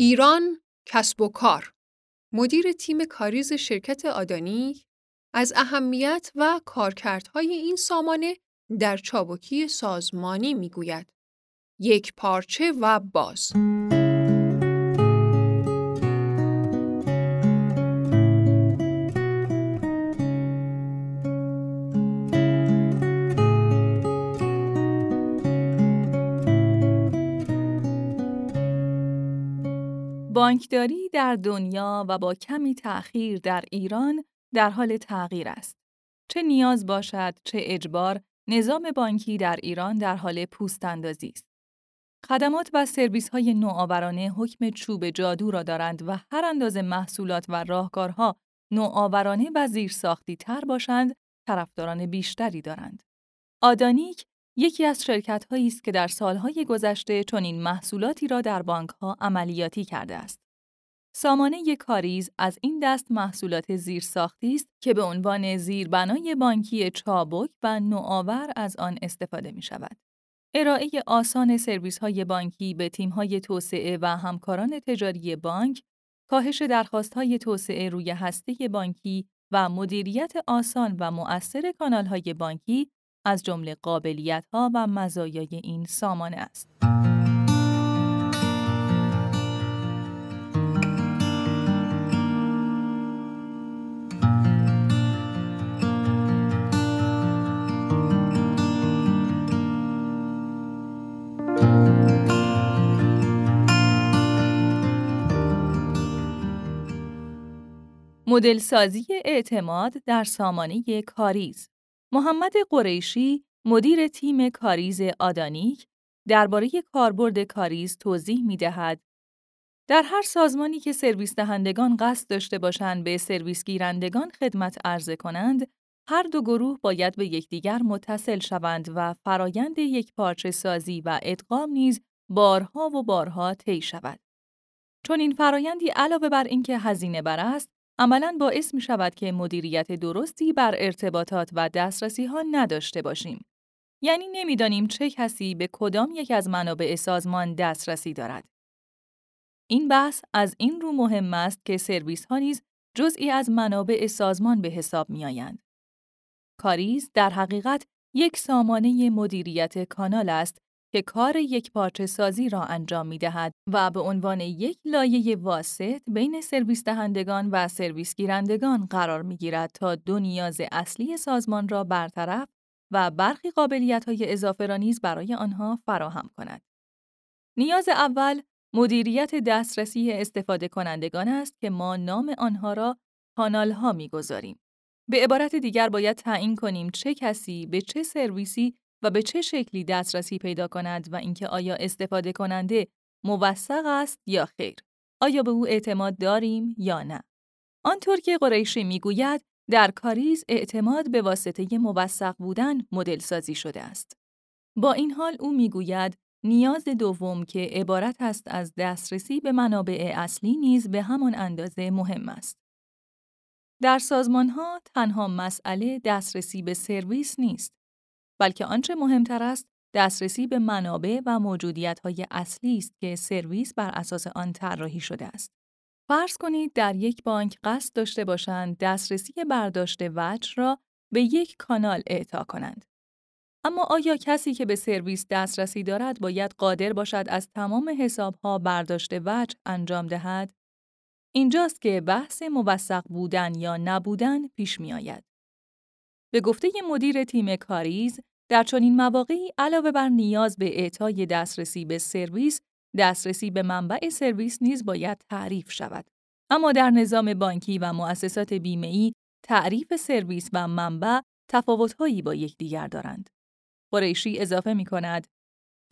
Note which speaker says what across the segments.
Speaker 1: ایران کسب و کار مدیر تیم کاریز شرکت آدانی از اهمیت و کارکردهای این سامانه در چابکی سازمانی می‌گوید. یک پارچه و باز
Speaker 2: بانکداری در دنیا و با کمی تأخیر در ایران در حال تغییر است. چه نیاز باشد، چه اجبار، نظام بانکی در ایران در حال پوست اندازی است. خدمات و سرویس های نوآورانه حکم چوب جادو را دارند و هر اندازه محصولات و راهکارها نوآورانه و زیرساختی تر باشند، طرفداران بیشتری دارند. آدانیک یکی از شرکت هایی است که در سالهای گذشته چنین محصولاتی را در بانک ها عملیاتی کرده است. سامانه کاریز از این دست محصولات زیرساختی است که به عنوان زیربنای بانکی چابک و نوآور از آن استفاده می شود. ارائه آسان سرویس های بانکی به تیم های توسعه و همکاران تجاری بانک، کاهش درخواست های توسعه روی هسته بانکی و مدیریت آسان و مؤثر کانال های بانکی از جمله قابلیت‌ها و مزایای این سامانه است. مدل سازی اعتماد در سامانه کاریز محمد قریشی مدیر تیم کاریز آدانیک درباره کاربرد کاریز توضیح می دهد. در هر سازمانی که سرویس دهندگان قصد داشته باشند به سرویس گیرندگان خدمت عرضه کنند، هر دو گروه باید به یکدیگر متصل شوند و فرایند یک پارچه سازی و ادغام نیز بارها و بارها طی شود. چون این فرایندی علاوه بر اینکه هزینه بر است، عملاً باعث می شود که مدیریت درستی بر ارتباطات و دسترسی ها نداشته باشیم. یعنی نمی‌دانیم چه کسی به کدام یک از منابع سازمان دسترسی دارد. این بحث از این رو مهم است که سرویس ها نیز جزئی از منابع سازمان به حساب می آیند. کاریز در حقیقت یک سامانه مدیریت کانال است که کار یک پارچه سازی را انجام می دهد و به عنوان یک لایه واسط بین سرویس دهندگان و سرویس گیرندگان قرار می گیرد تا دو نیاز اصلی سازمان را برطرف و برخی قابلیت های اضافه را نیز برای آنها فراهم کند. نیاز اول مدیریت دسترسی استفاده کنندگان است که ما نام آنها را کانال ها می گذاریم. به عبارت دیگر باید تعیین کنیم چه کسی به چه سرویسی و به چه شکلی دسترسی پیدا کند و اینکه آیا استفاده کننده موثق است یا خیر. آیا به او اعتماد داریم یا نه؟ آنطور که قریشی می‌گوید در کاریز اعتماد به واسطه موثق بودن مدل سازی شده است. با این حال او می‌گوید نیاز دوم که عبارت است از دسترسی به منابع اصلی نیز به همان اندازه مهم است. در سازمانها تنها مسئله دسترسی به سرویس نیست، بلکه آنچه مهمتر است دسترسی به منابع و موجودیت‌های اصلی است که سرویس بر اساس آن طراحی شده است. فرض کنید در یک بانک قصد داشته باشند دسترسی برداشت وجه را به یک کانال اعطا کنند. اما آیا کسی که به سرویس دسترسی دارد باید قادر باشد از تمام حسابها برداشت وجه انجام دهد؟ اینجاست که بحث موثق بودن یا نبودن پیش می آید. به گفته مدیر تیم کاریز، در چنین مواقعی علاوه بر نیاز به اعطای دسترسی به سرویس، دسترسی به منبع سرویس نیز باید تعریف شود. اما در نظام بانکی و مؤسسات بیمه‌ای، تعریف سرویس و منبع تفاوت‌هایی با یکدیگر دارند. قریشی اضافه می کند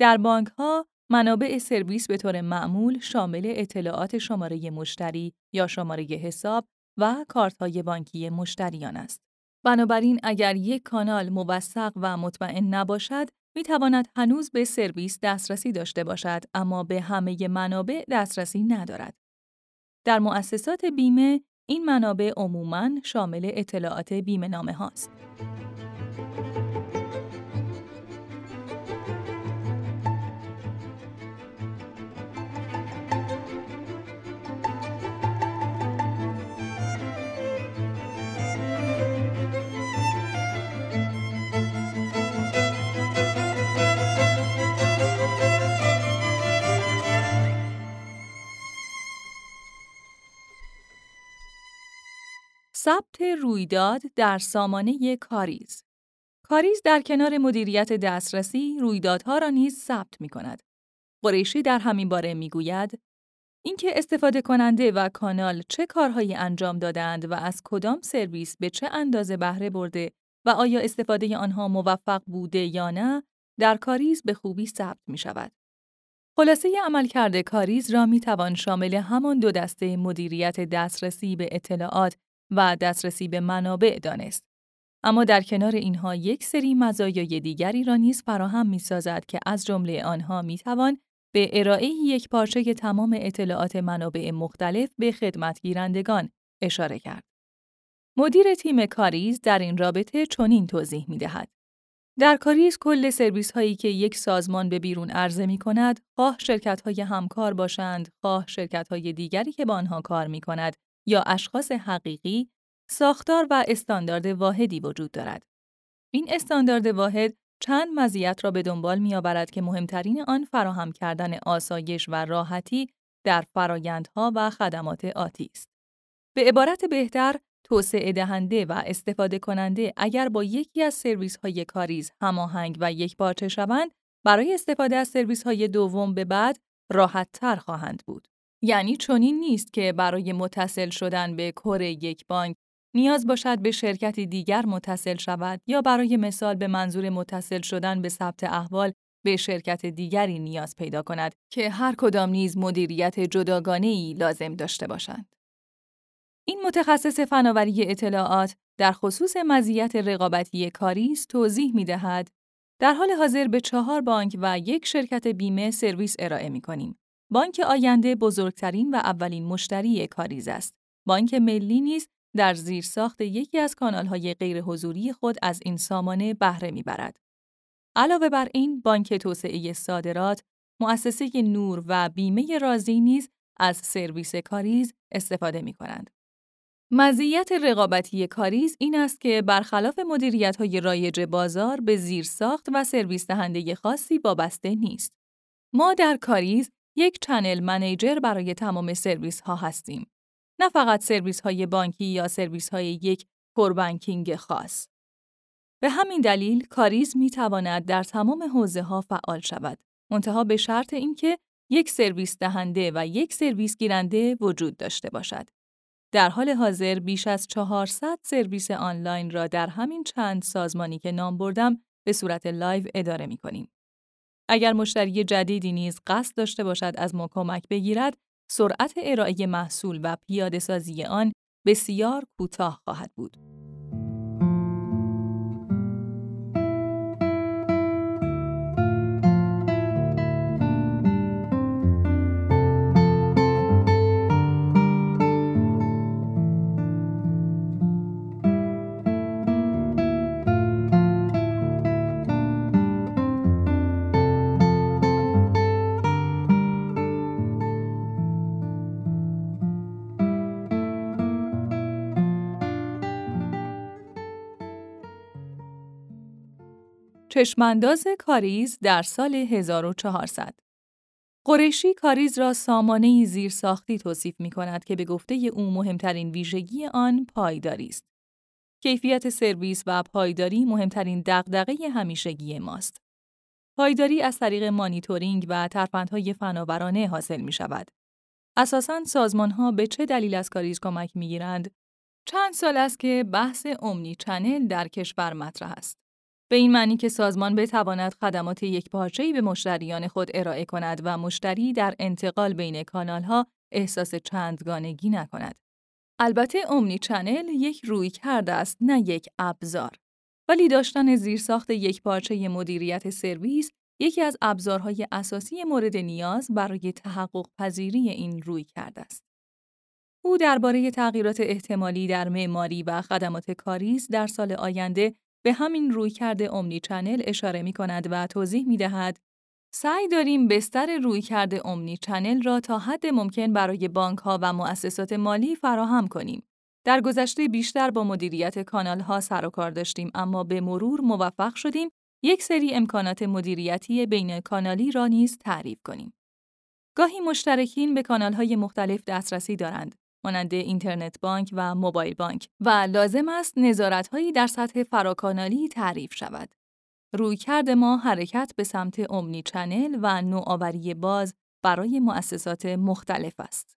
Speaker 2: در بانک ها منابع سرویس به طور معمول شامل اطلاعات شماره مشتری یا شماره حساب و کارت های بانکی مشتریان است. بنابراین اگر یک کانال موثق و مطمئن نباشد، می تواند هنوز به سرویس دسترسی داشته باشد اما به همه منابع دسترسی ندارد. در مؤسسات بیمه این منابع عموماً شامل اطلاعات بیمه نامه هاست. ثبت رویداد در سامانه کاریز کاریز در کنار مدیریت دسترسی رویدادها را نیز ثبت می کند. قریشی در همین باره می گوید اینکه استفاده کننده و کانال چه کارهایی انجام دادند و از کدام سرویس به چه اندازه بهره برده و آیا استفاده آنها موفق بوده یا نه در کاریز به خوبی ثبت می شود. خلاصه عملکرد کاریز را می توان شامل همان دو دسته مدیریت دسترسی به اطلاعات و دسترسی به منابع دانست. اما در کنار اینها یک سری مزایای دیگری را نیز فراهم می سازد که از جمله آنها می توان به ارائه یک پارچه تمام اطلاعات منابع مختلف به خدمتگیرندگان اشاره کرد. مدیر تیم کاریز در این رابطه چنین توضیح می دهد. در کاریز کل سرویس هایی که یک سازمان به بیرون عرضه می کند، خواه شرکت های همکار باشند، خواه شرکت های دیگری که با آنها کار می کند یا اشخاص حقیقی، ساختار و استاندارد واحدی وجود دارد. این استاندارد واحد چند مزیت را به دنبال می آورد که مهمترین آن فراهم کردن آسایش و راحتی در فرایندها و خدمات آتی است. به عبارت بهتر، توسعه دهنده و استفاده کننده اگر با یکی از سرویس های کاریز هماهنگ و یک پارچه شوند، برای استفاده از سرویس های دوم به بعد راحت تر خواهند بود. یعنی چنین نیست که برای متصل شدن به کور یک بانک نیاز باشد به شرکتی دیگر متصل شود یا برای مثال به منظور متصل شدن به ثبت احوال به شرکت دیگری نیاز پیدا کند که هر کدام نیز مدیریت جداگانه ای لازم داشته باشند. این متخصص فناوری اطلاعات در خصوص مزیت رقابتی کاریز توضیح می دهد در حال حاضر به چهار بانک و یک شرکت بیمه سرویس ارائه می کنیم. بانک آینده بزرگترین و اولین مشتری کاریز است. بانک ملی نیز در زیر ساخت یکی از کانالهای غیر حضوری خود از این سامانه بهره می‌برد. علاوه بر این، بانک توسعه صادرات، مؤسسه نور و بیمه رازی نیز از سرویس کاریز استفاده می کنند. مزیت رقابتی کاریز این است که برخلاف های رایج بازار به زیر ساخت و سرویس دهنده خاصی وابسته نیست. ما در کاریز یک channel manager برای تمام سرویس ها هستیم. نه فقط سرویس های بانکی یا سرویس های یک core banking خاص. به همین دلیل کاریز می تواند در تمام حوزه ها فعال شود. منتها به شرط اینکه یک سرویس دهنده و یک سرویس گیرنده وجود داشته باشد. در حال حاضر بیش از 400 سرویس آنلاین را در همین چند سازمانی که نام بردم به صورت live اداره می کنیم. اگر مشتری جدیدی نیز قصد داشته باشد از ما کمک بگیرد، سرعت ارائه محصول و پیاده سازی آن بسیار کوتاه خواهد بود. چشمانداز کاریز در سال 1400 قریشی کاریز را سامانه زیر ساختی توصیف می کند که به گفته او مهمترین ویژگی آن پایداری است. کیفیت سرویس و پایداری مهمترین دغدغه همیشگی ماست. پایداری از طریق مانیتورینگ و ترفندهای فناورانه حاصل می شود. اساساً سازمان ها به چه دلیل از کاریز کمک می گیرند؟ چند سال است که بحث امنی چنل در کشور مطرح است. به این معنی که سازمان بتواند خدمات یک پارچه‌ای به مشتریان خود ارائه کند و مشتری در انتقال بین کانال‌ها احساس چندگانگی نکند. البته اومنی چنل یک روی کرده است نه یک ابزار. ولی داشتن زیرساخت یک پارچه مدیریت سرویس یکی از ابزارهای اساسی مورد نیاز برای تحقق پذیری این روی کرده است. او درباره تغییرات احتمالی در معماری و خدمات کاریز در سال آینده به همین رویکرد omni channel اشاره می کند و توضیح می دهد سعی داریم بستر رویکرد omni channel را تا حد ممکن برای بانک ها و مؤسسات مالی فراهم کنیم. در گذشته بیشتر با مدیریت کانال ها سر و کار داشتیم اما به مرور موفق شدیم یک سری امکانات مدیریتی بین کانالی را نیز تعریف کنیم. گاهی مشترکین به کانال های مختلف دسترسی دارند مانند اینترنت بانک و موبایل بانک و لازم است نظارت‌هایی در سطح فراکانالی تعریف شود. رویکرد ما حرکت به سمت امنی چنل و نوآوری باز برای مؤسسات مختلف است.